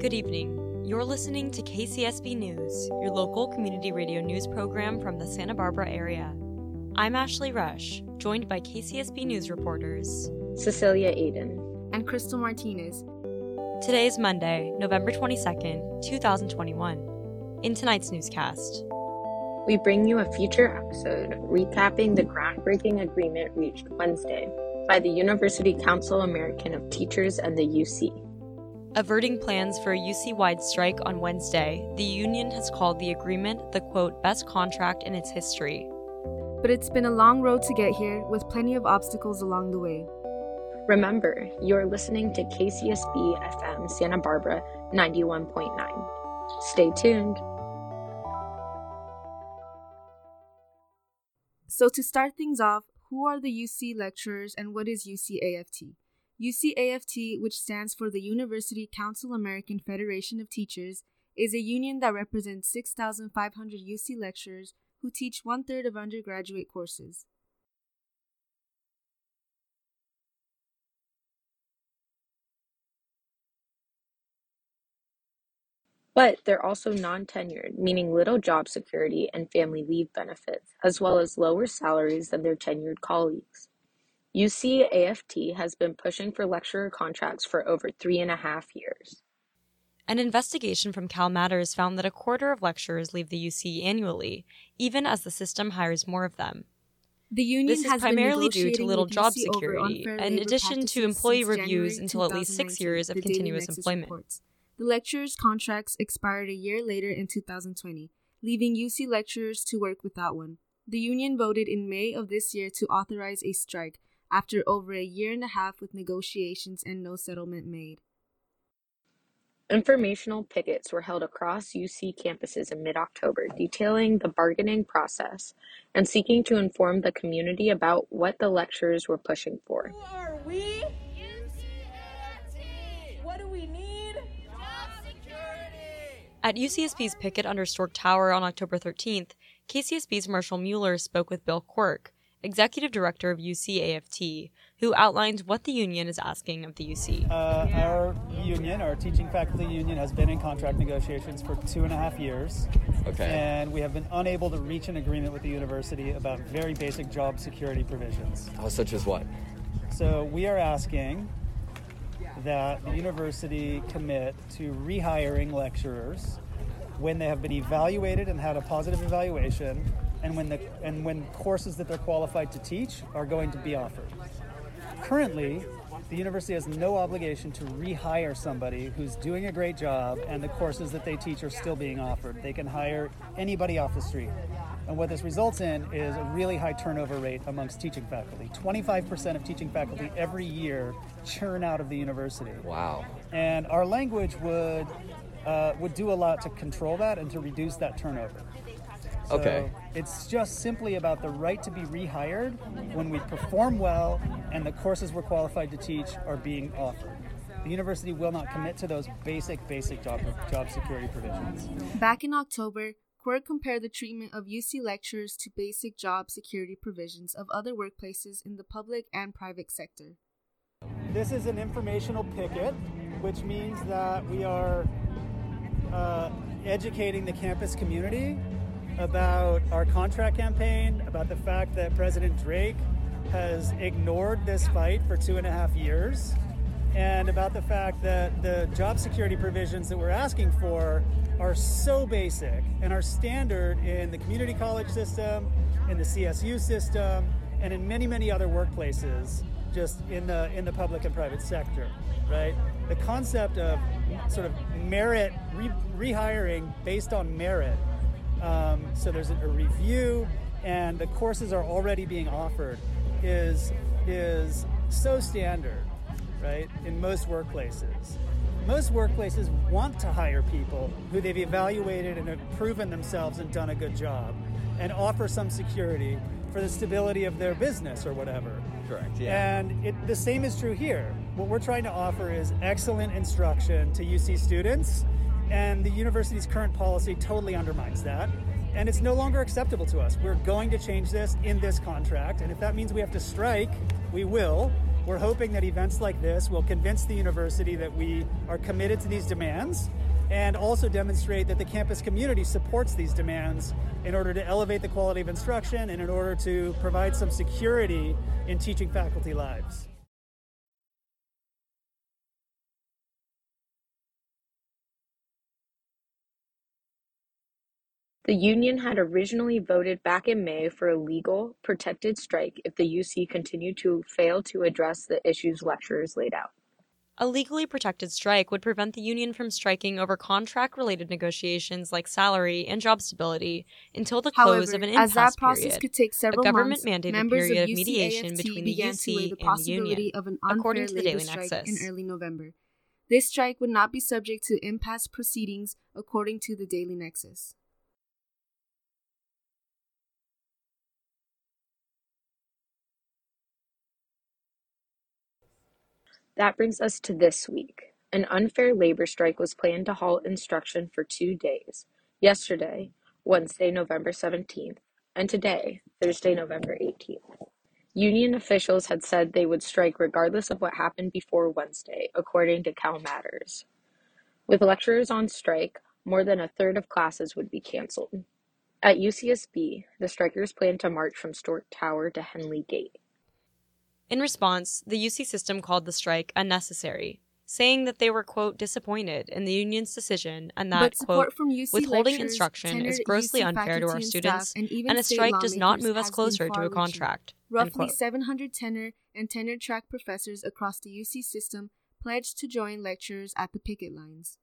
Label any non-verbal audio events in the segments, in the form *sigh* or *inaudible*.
Good evening. You're listening to KCSB News, your local community radio news program from the Santa Barbara area. I'm Ashley Rush, joined by KCSB News reporters Cecilia Aiden and Crystal Martinez. Today is Monday, November 22nd, 2021. In tonight's newscast, we bring you a future episode recapping the groundbreaking agreement reached Wednesday by the University Council American of Teachers and the UC. Averting plans for a UC wide strike on Wednesday, the union has called the agreement the quote, best contract in its history. But it's been a long road to get here, with plenty of obstacles along the way. Remember, you're listening to KCSB FM Santa Barbara 91.9. Stay tuned. So, to start things off, who are the UC lecturers and what is UCAFT? UCAFT, which stands for the University Council American Federation of Teachers, is a union that represents 6,500 UC lecturers who teach one third of undergraduate courses. But they're also non tenured, meaning little job security and family leave benefits, as well as lower salaries than their tenured colleagues. UCAFT has been pushing for lecturer contracts for over three and a half years. An investigation from Cal Matters found that a quarter of lecturers leave the UC annually, even as the system hires more of them. The union this is primarily due to little job security, in addition to employee reviews until at least six years of continuous employment. Reports. The lecturers' contracts expired a year later in 2020, leaving UC lecturers to work without one. The union voted in May of this year to authorize a strike after over a year and a half with negotiations and no settlement made. Informational pickets were held across UC campuses in mid October, detailing the bargaining process and seeking to inform the community about what the lecturers were pushing for. Who are we? What do we need? Job security! At UCSB's picket under Storke Tower on October 13th, KCSB's Marshall Mueller spoke with Bill Quirk, executive director of UCAFT, who outlines what the union is asking of the UC. Uh, our union, our teaching faculty union, has been in contract negotiations for two and a half years. Okay. And we have been unable to reach an agreement with the university about very basic job security provisions. Oh, such as what? So we are asking that the university commit to rehiring lecturers when they have been evaluated and had a positive evaluation and when the and when courses that they're qualified to teach are going to be offered. Currently, the university has no obligation to rehire somebody who's doing a great job and the courses that they teach are still being offered. They can hire anybody off the street. And what this results in is a really high turnover rate amongst teaching faculty. 25% of teaching faculty every year churn out of the university. Wow. And our language would uh, would do a lot to control that and to reduce that turnover. So Okay. It's just simply about the right to be rehired when we perform well and the courses we're qualified to teach are being offered. The university will not commit to those basic, basic job, job security provisions. Back in October, Quirk compared the treatment of UC lecturers to basic job security provisions of other workplaces in the public and private sector. This is an informational picket, which means that we are uh, educating the campus community about our contract campaign, about the fact that President Drake has ignored this fight for two and a half years, and about the fact that the job security provisions that we're asking for are so basic and are standard in the community college system, in the CSU system, and in many, many other workplaces just in the in the public and private sector, right? The concept of sort of merit re- rehiring based on merit. Um, so there's a, review, and the courses are already being offered. Is is so standard, right? In most workplaces, most workplaces want to hire people who they've evaluated and have proven themselves and done a good job, and offer some security for the stability of their business or whatever. Correct. Yeah. And it, the same is true here. What we're trying to offer is excellent instruction to UC students, and the university's current policy totally undermines that. And it's no longer acceptable to us. We're going to change this in this contract, and if that means we have to strike, we will. we're hoping that events like this will convince the university that we are committed to these demands and also demonstrate that the campus community supports these demands in order to elevate the quality of instruction and in order to provide some security in teaching faculty lives. The union had originally voted back in May for a legal, protected strike if the UC continued to fail to address the issues lecturers laid out. A legally protected strike would prevent the union from striking over contract related negotiations like salary and job stability until the close of an impasse as that process period. could take several government months, mandated members period of of mediation between the began UC to weigh the and the possibility union, of an according to the Daily strike Nexus. in early November. This strike would not be subject to impasse proceedings, according to the Daily Nexus. That brings us to this week. An unfair labor strike was planned to halt instruction for two days yesterday, Wednesday, November 17th, and today, Thursday, November 18th. Union officials had said they would strike regardless of what happened before Wednesday, according to Cal Matters. With lecturers on strike, more than a third of classes would be canceled. At UCSB, the strikers plan to march from Storke Tower to Henley Gate. In response, the UC system called the strike unnecessary, saying that they were, quote, disappointed in the union's decision and that, quote, withholding instruction is grossly UC unfair to our and students, and, even and a strike does not move us closer to a contract. Roughly 700 tenure and tenured track professors across the UC system pledged to join lecturers at the picket lines.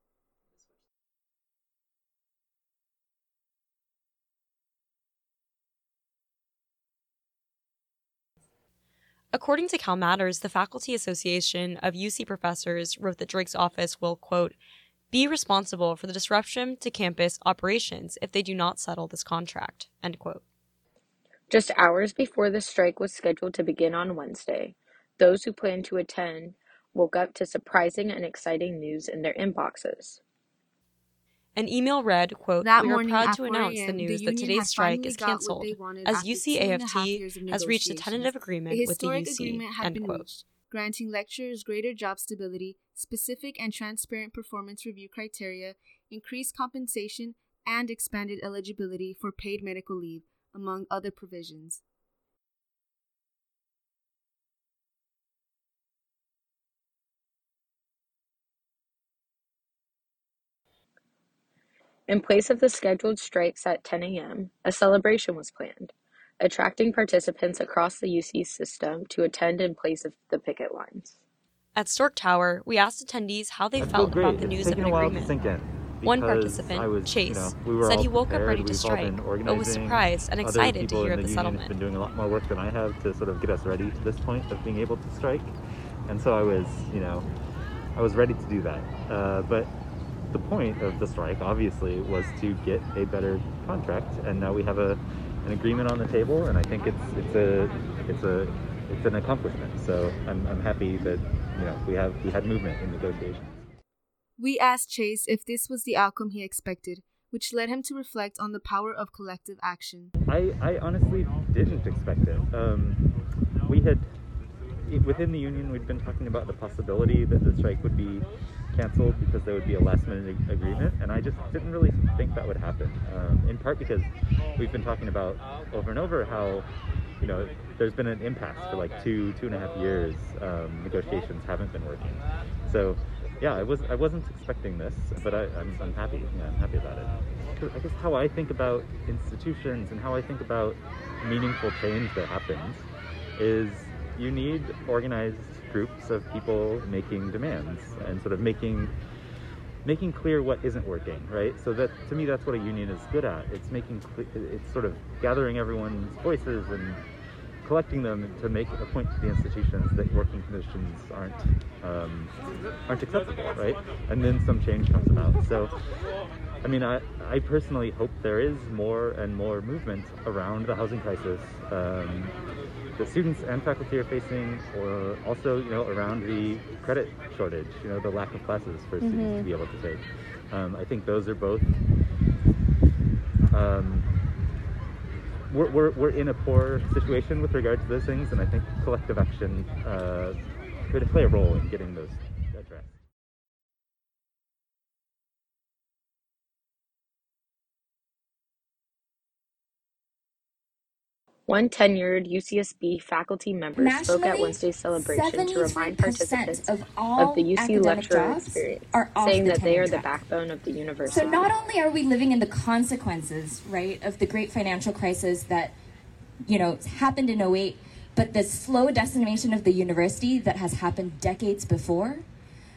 According to Cal Matters, the Faculty Association of UC Professors wrote that Drake's office will, quote, be responsible for the disruption to campus operations if they do not settle this contract, end quote. Just hours before the strike was scheduled to begin on Wednesday, those who planned to attend woke up to surprising and exciting news in their inboxes. An email read, quote, That We are proud to announce the a.m., the news that today's strike is canceled as after two and a half UCAFT has reached a tentative agreement with the UC, agreement had end been quote. reached, granting lecturers greater job stability, specific and transparent performance review criteria, increased compensation, and expanded eligibility for paid medical leave, among other provisions. In place of the scheduled strikes at 10 a.m., a celebration was planned, attracting participants across the UC system to attend in place of the picket lines. At Storke Tower, we asked attendees how they I felt about the it's news of an agreement. to sink in. One participant, was, Chase, you know, we said he woke up ready to We've strike, but was surprised and excited to people hear in of the union have settlement. been doing a lot more work than I have to sort of get us ready to this point of being able to strike, and so I was, you know, I was ready to do that. Uh, but the point of the strike, obviously, was to get a better contract, and now we have a an agreement on the table, and I think it's it's a it's a it's an accomplishment. So I'm, I'm happy that you know we have we had movement in negotiations. We asked Chase if this was the outcome he expected, which led him to reflect on the power of collective action. I, I honestly didn't expect it. Um, we had, within the union, we'd been talking about the possibility that the strike would be canceled because there would be a last minute agreement, and I just didn't really think that would happen. Um, in part because we've been talking about over and over how, you know, there's been an impasse for like two, two and a half years. Um, negotiations haven't been working. So, yeah, I was I wasn't expecting this, but I, I'm, I'm happy. Yeah, I'm happy about it. I guess how I think about institutions and how I think about meaningful change that happens is you need organized groups of people making demands and sort of making making clear what isn't working, right? So that to me that's what a union is good at. It's making it's sort of gathering everyone's voices and collecting them to make a point to the institutions that working conditions aren't um, aren't acceptable, right? And then some change comes about. So, I mean, I, I personally hope there is more and more movement around the housing crisis um, that students and faculty are facing, or also, you know, around the credit shortage, you know, the lack of classes for students to be able to take. Um, I think those are both. Um, we're, we're, we're in a poor situation with regard to those things, and I think collective action uh, could play a role in getting those One tenured UCSB faculty member spoke at Wednesday's celebration to remind participants of all of the UC lecturer experience, saying the that they are the backbone of the university. So not only are we living in the consequences, right, of the great financial crisis that, you know, happened in 08, but the slow decimation of the university that has happened decades before,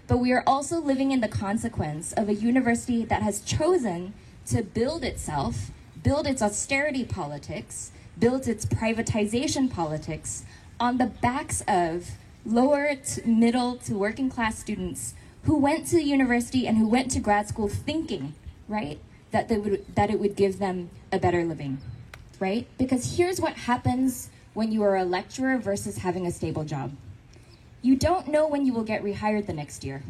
but we are also living in the consequence of a university that has chosen to build itself, build its austerity politics, build its privatization politics on the backs of lower to middle to working class students who went to university and who went to grad school thinking, right, that they would that it would give them a better living, right? Because here's what happens when you are a lecturer versus having a stable job. You don't know when you will get rehired the next year.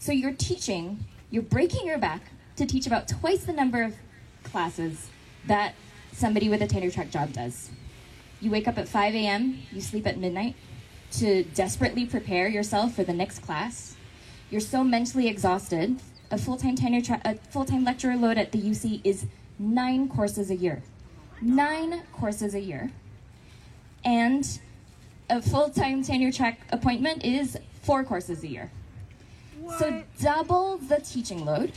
So you're teaching, you're breaking your back to teach about twice the number of classes that somebody with a tenure track job does. You wake up at 5 a.m., you sleep at midnight to desperately prepare yourself for the next class. You're so mentally exhausted. A full-time tenure tra- a full-time lecturer load at the UC is 9 courses a year. 9 courses a year. And a full-time tenure track appointment is 4 courses a year. So double the teaching load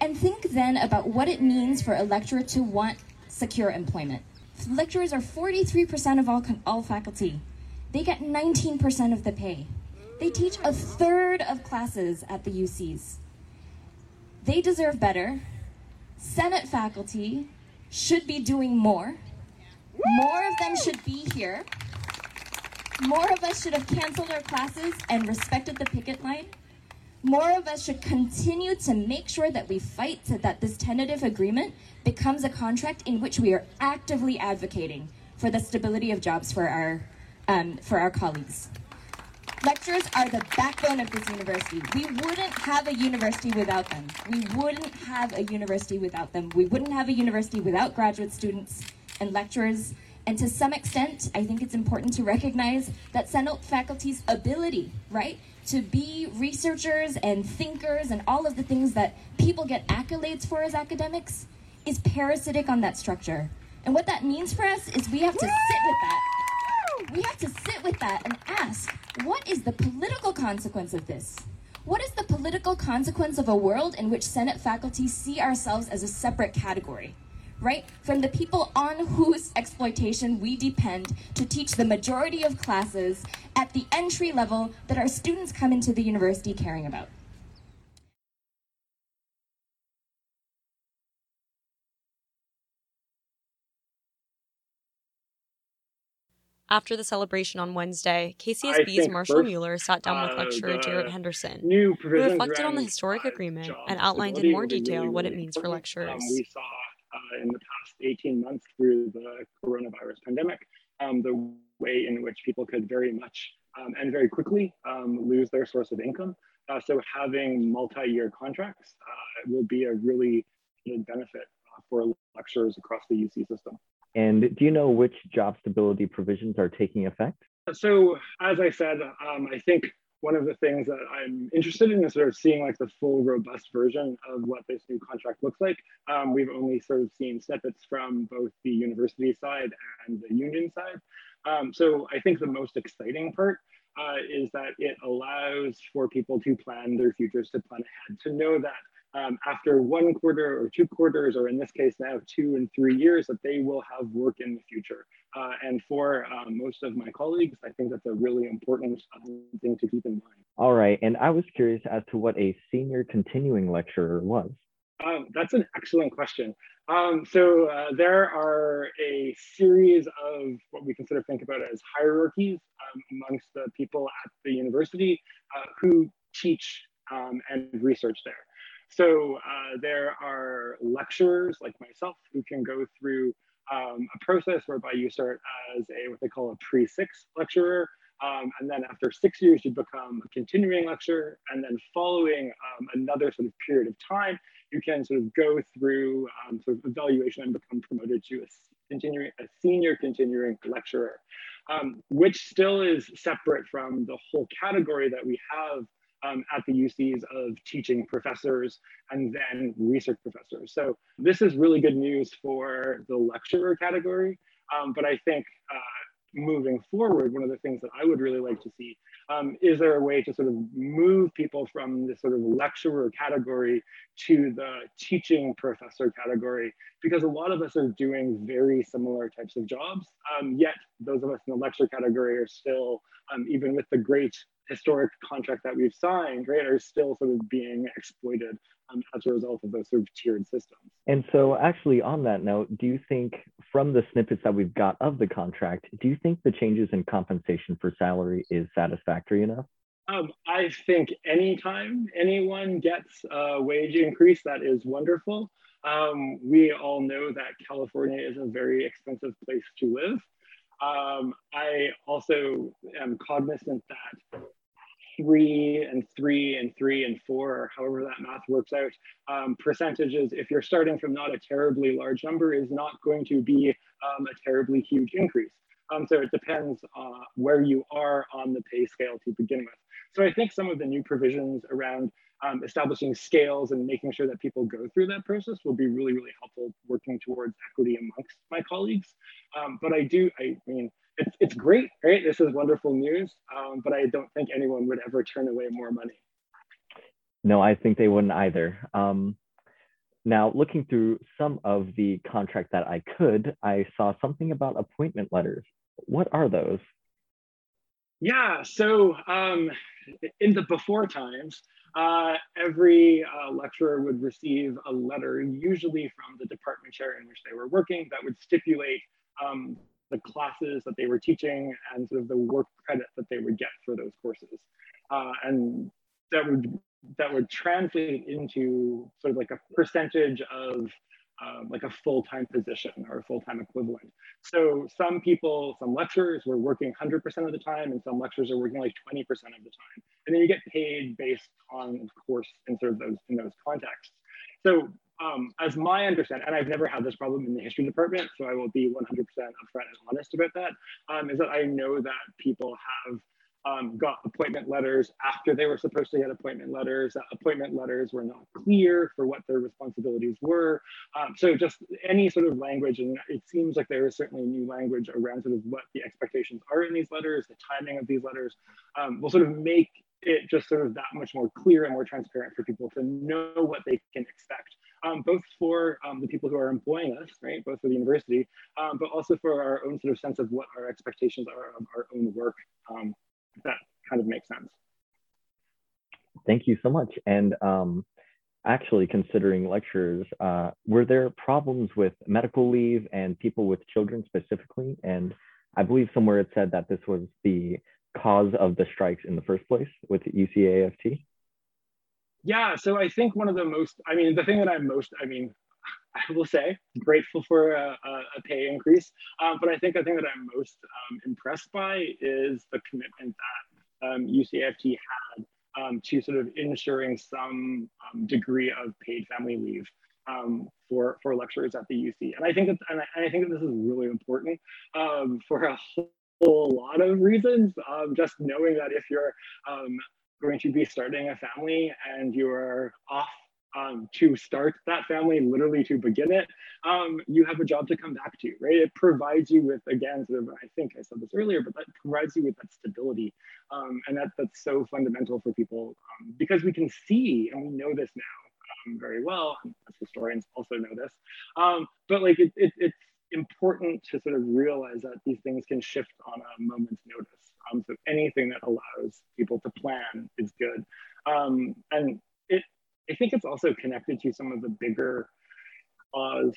and think then about what it means for a lecturer to want secure employment. Lecturers are 43% of all, all faculty. They get 19% of the pay. They teach a third of classes at the UCs. They deserve better. Senate faculty should be doing more. More of them should be here. More of us should have canceled our classes and respected the picket line. More of us should continue to make sure that we fight so that this tentative agreement becomes a contract in which we are actively advocating for the stability of jobs for our um, for our colleagues. Lecturers are the backbone of this university. We wouldn't have a university without them. We wouldn't have a university without them. We wouldn't have a university without graduate students and lecturers. And to some extent, I think it's important to recognize that Senate faculty's ability, right, to be researchers and thinkers and all of the things that people get accolades for as academics is parasitic on that structure. And what that means for us is we have to sit with that. We have to sit with that and ask, what is the political consequence of this? What is the political consequence of a world in which Senate faculty see ourselves as a separate category? Right? From the people on whose exploitation we depend to teach the majority of classes at the entry level that our students come into the university caring about. After the celebration on Wednesday, KCSB's Marshall first, Mueller sat down with uh, lecturer the Jarrett Henderson, new who reflected on the historic agreement and outlined in more detail really, what it means for important. lecturers. Uh, in the past 18 months through the coronavirus pandemic um, the way in which people could very much um, and very quickly um, lose their source of income. Uh, so having multi-year contracts uh, will be a really good benefit uh, for lecturers across the UC system. And do you know which job stability provisions are taking effect? So, as I said, um, I think one of the things that I'm interested in is sort of seeing like the full, robust version of what this new contract looks like. Um, we've only sort of seen snippets from both the university side and the union side. Um, so, I think the most exciting part uh, is that it allows for people to plan their futures, to plan ahead, to know that um, after one quarter or two quarters, or in this case now two and three years, that they will have work in the future. Uh, and for um, most of my colleagues, I think that's a really important um, thing to keep in mind. All right. And I was curious as to what a senior continuing lecturer was. Um, that's an excellent question. Um, so uh, there are a series of what we consider think about as hierarchies um, amongst the people at the university uh, who teach um, and research there. So uh, there are lecturers like myself who can go through um, a process whereby you start as a what they call a pre-six lecturer, um, and then after six years, you become a continuing lecturer. And then following um, another sort of period of time, you can sort of go through um, sort of evaluation and become promoted to a, continuing, a senior continuing lecturer. um, which still is separate from the whole category that we have um, at the UCs of teaching professors and then research professors. So this is really good news for the lecturer category. Um, but I think uh, moving forward, one of the things that I would really like to see um, is there a way to sort of move people from this sort of lecturer category to the teaching professor category? Because a lot of us are doing very similar types of jobs, um, yet those of us in the lecture category are still, um, even with the great historic contract that we've signed, right, are still sort of being exploited um, as a result of those sort of tiered systems. And so, actually, on that note, do you think from the snippets that we've got of the contract, do you think the changes in compensation for salary is satisfactory enough? Um, I think anytime anyone gets a wage increase, that is wonderful. Um, we all know that California is a very expensive place to live. Um, I also am cognizant that three and three and three and four, however that math works out, um, percentages, if you're starting from not a terribly large number, is not going to be um, a terribly huge increase. Um, so it depends uh, where you are on the pay scale to begin with. So I think some of the new provisions around um, establishing scales and making sure that people go through that process will be really, really helpful working towards equity amongst my colleagues. Um, but I do, I mean, it's, it's great, right? This is wonderful news, um, but I don't think anyone would ever turn away more money. No, I think they wouldn't either. Um, now, looking through some of the contract that I could, I saw something about appointment letters. What are those? Yeah, so um, in the before times, uh, every uh, lecturer would receive a letter, usually from the department chair in which they were working, that would stipulate um, the classes that they were teaching and sort of the work credit that they would get for those courses. Uh, and that would that would translate into sort of like a percentage of um, like a full-time position or a full-time equivalent. So some people, some lecturers were working 100% of the time and some lecturers are working like 20% of the time. And then you get paid based on course in sort of those, in those contexts. So um, as my understanding, and I've never had this problem in the history department, so I will be 100% upfront and honest about that. Um, is that I know that people have um, got appointment letters after they were supposed to get appointment letters. That appointment letters were not clear for what their responsibilities were. Um, so just any sort of language, and it seems like there is certainly new language around sort of what the expectations are in these letters, the timing of these letters, um, will sort of make it just sort of that much more clear and more transparent for people to know what they can expect, um, both for um, the people who are employing us, right, both for the university, um, but also for our own sort of sense of what our expectations are of our own work. Um, that kind of makes sense. Thank you so much. And um, actually, considering lectures, uh, were there problems with medical leave and people with children specifically? And I believe somewhere it said that this was the cause of the strikes in the first place with the UCAFT? Yeah, so I think one of the most, I mean, the thing that I'm most, I mean, *laughs* I will say, grateful for a, a pay increase. Um, but I think the thing that I'm most um, impressed by is the commitment that um, UCAFT had um, to sort of ensuring some um, degree of paid family leave um, for, for lecturers at the UC. And I think that, and I, I think that this is really important for a whole lot of reasons. just knowing that if you're going to be starting a family and you're off um, to start that family, literally to begin it, um, you have a job to come back to, right? It provides you with, again, sort of, I think I said this earlier, but that provides you with that stability. Um, and that, that's so fundamental for people um, because we can see, and we know this now um, very well, as historians also know this, um, but like it, it, it's important to sort of realize that these things can shift on a moment's notice. So anything that allows people to plan is good. and it, I think it's also connected to some of the bigger cause.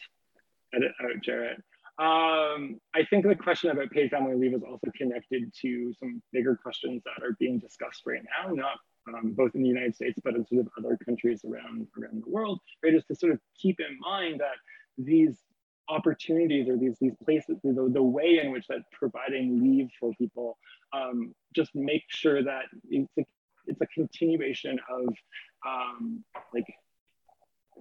Edit out, Jarrett. Um, I think the question about paid family leave is also connected to some bigger questions that are being discussed right now, not um, both in the United States, but in sort of other countries around, around the world, right? Is to sort of keep in mind that these opportunities or these, these places, the, the way in which that providing leave for people, um, just make sure that it's a, it's a continuation of um, like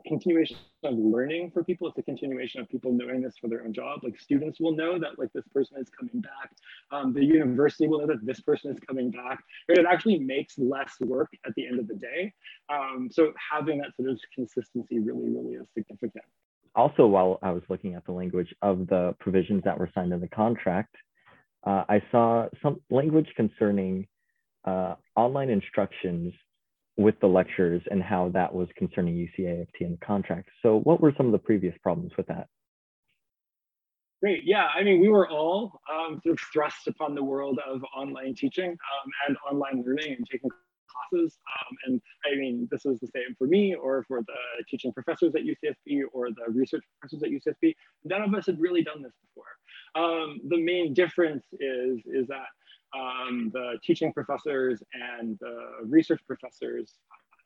continuation of learning for people. It's a continuation of people knowing this for their own job. Like students will know that like this person is coming back. Um, the university will know that this person is coming back. But it actually makes less work at the end of the day. Um, so having that sort of consistency really, really is significant. Also, while I was looking at the language of the provisions that were signed in the contract, uh, I saw some language concerning uh, online instructions with the lectures and how that was concerning UCAFT and the contract. So what were some of the previous problems with that? Great, yeah, I mean, we were all um, sort of thrust upon the world of online teaching um, and online learning and taking classes. Um, and I mean, this was the same for me or for the teaching professors at UCSB or the research professors at UCSB. None of us had really done this before. Um, the main difference is, is that um, the teaching professors and the research professors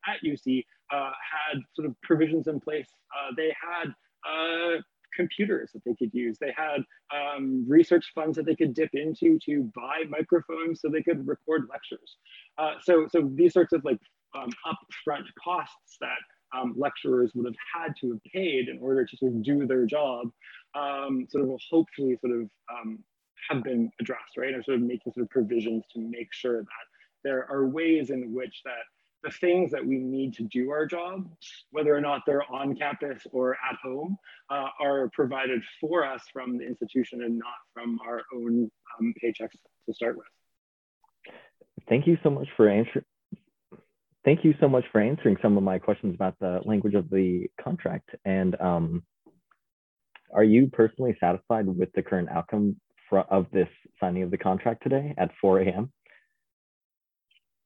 at UC uh, had sort of provisions in place. Uh, they had uh, computers that they could use. They had um, research funds that they could dip into to buy microphones so they could record lectures. Uh, so, so these sorts of like um, upfront costs that um, lecturers would have had to have paid in order to sort of do their job, um, sort of will hopefully sort of um, have been addressed, right? And sort of making sort of provisions to make sure that there are ways in which that the things that we need to do our job, whether or not they're on campus or at home, uh, are provided for us from the institution and not from our own um, paychecks to start with. Thank you so much for answering. Thank you so much for answering some of my questions about the language of the contract. And um, are you personally satisfied with the current outcome of this signing of the contract today at 4 a.m.?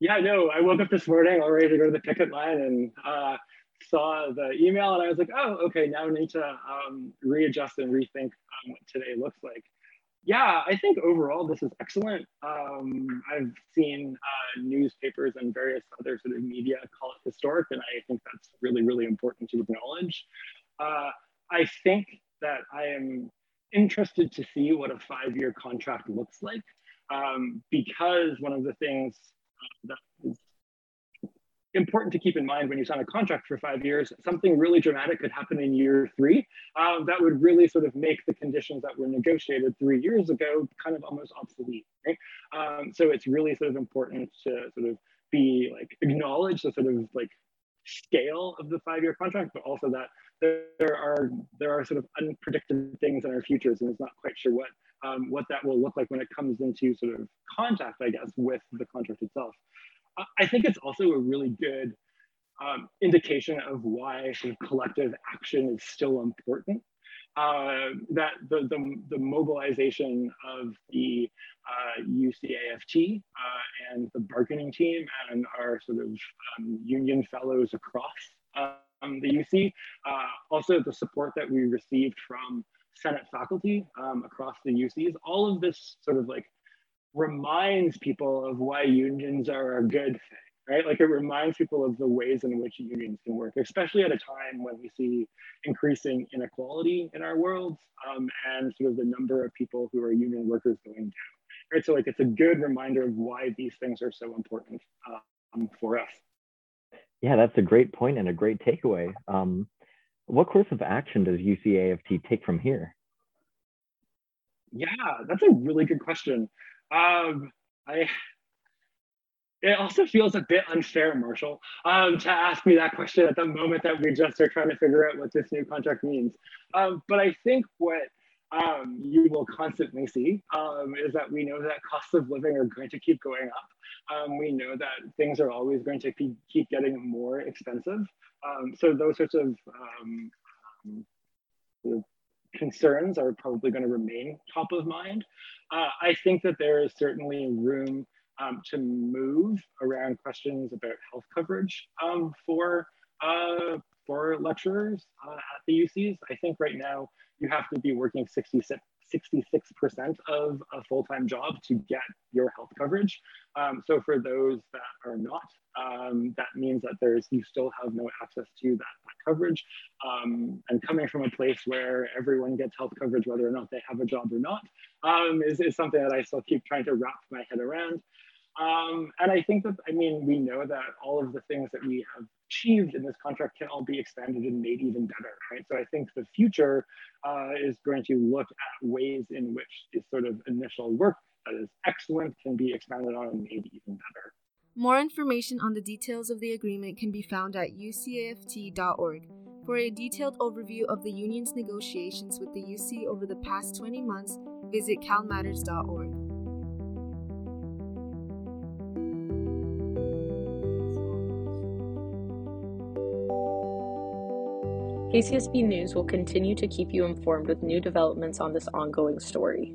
Yeah, no, I woke up this morning all ready to go to the picket line and uh, saw the email and I was like, oh, okay, now I need to um, readjust and rethink um, what today looks like. Yeah, I think overall this is excellent. Um, I've seen uh, newspapers and various other sort of media call it historic, and I think that's really, really important to acknowledge. Uh, I think that I am interested to see what a five-year contract looks like um, because one of the things that is important to keep in mind when you sign a contract for five years, something really dramatic could happen in year three um, that would really sort of make the conditions that were negotiated three years ago kind of almost obsolete, right? Um, so it's really sort of important to sort of be like acknowledge the sort of like scale of the five-year contract, but also that there are there are sort of unpredicted things in our futures, and it's not quite sure what um, what that will look like when it comes into sort of contact, I guess, with the contract itself. I think it's also a really good um, indication of why sort of collective action is still important. Uh, that the, the, the, mobilization of the uh, UCAFT uh, and the bargaining team and our sort of um, union fellows across um, the UC. Uh, also the support that we received from Senate faculty um, across the UCs. All of this sort of like reminds people of why unions are a good thing, right? Like it reminds people of the ways in which unions can work, especially at a time when we see increasing inequality in our world um, and sort of the number of people who are union workers going down. Right, so like it's a good reminder of why these things are so important um, for us. Yeah, that's a great point and a great takeaway. Um, what course of action does UCAFT take from here? Yeah, that's a really good question. Um, I it also feels a bit unfair, Marshall, um, to ask me that question at the moment that we just are trying to figure out what this new contract means. Um, but I think what um, you will constantly see um, is that we know that costs of living are going to keep going up. Um, we know that things are always going to keep, keep getting more expensive. Um, so those sorts of um, um, concerns are probably going to remain top of mind. Uh, I think that there is certainly room to move around questions about health coverage for uh, for lecturers uh, at the UCs. I think right now you have to be working 66, 66% of a full-time job to get your health coverage. Um, so for those that are not, um, that means that there's you still have no access to that, that coverage. Um, and coming from a place where everyone gets health coverage, whether or not they have a job or not, um, is, is something that I still keep trying to wrap my head around. Um, and I think that, I mean, we know that all of the things that we have achieved in this contract can all be expanded and made even better, right? So I think the future uh, is going to look at ways in which this sort of initial work that is excellent can be expanded on and made even better. More information on the details of the agreement can be found at ucaft.org. For a detailed overview of the union's negotiations with the UC over the past 20 months, visit calmatters.org. KCSB News will continue to keep you informed with new developments on this ongoing story.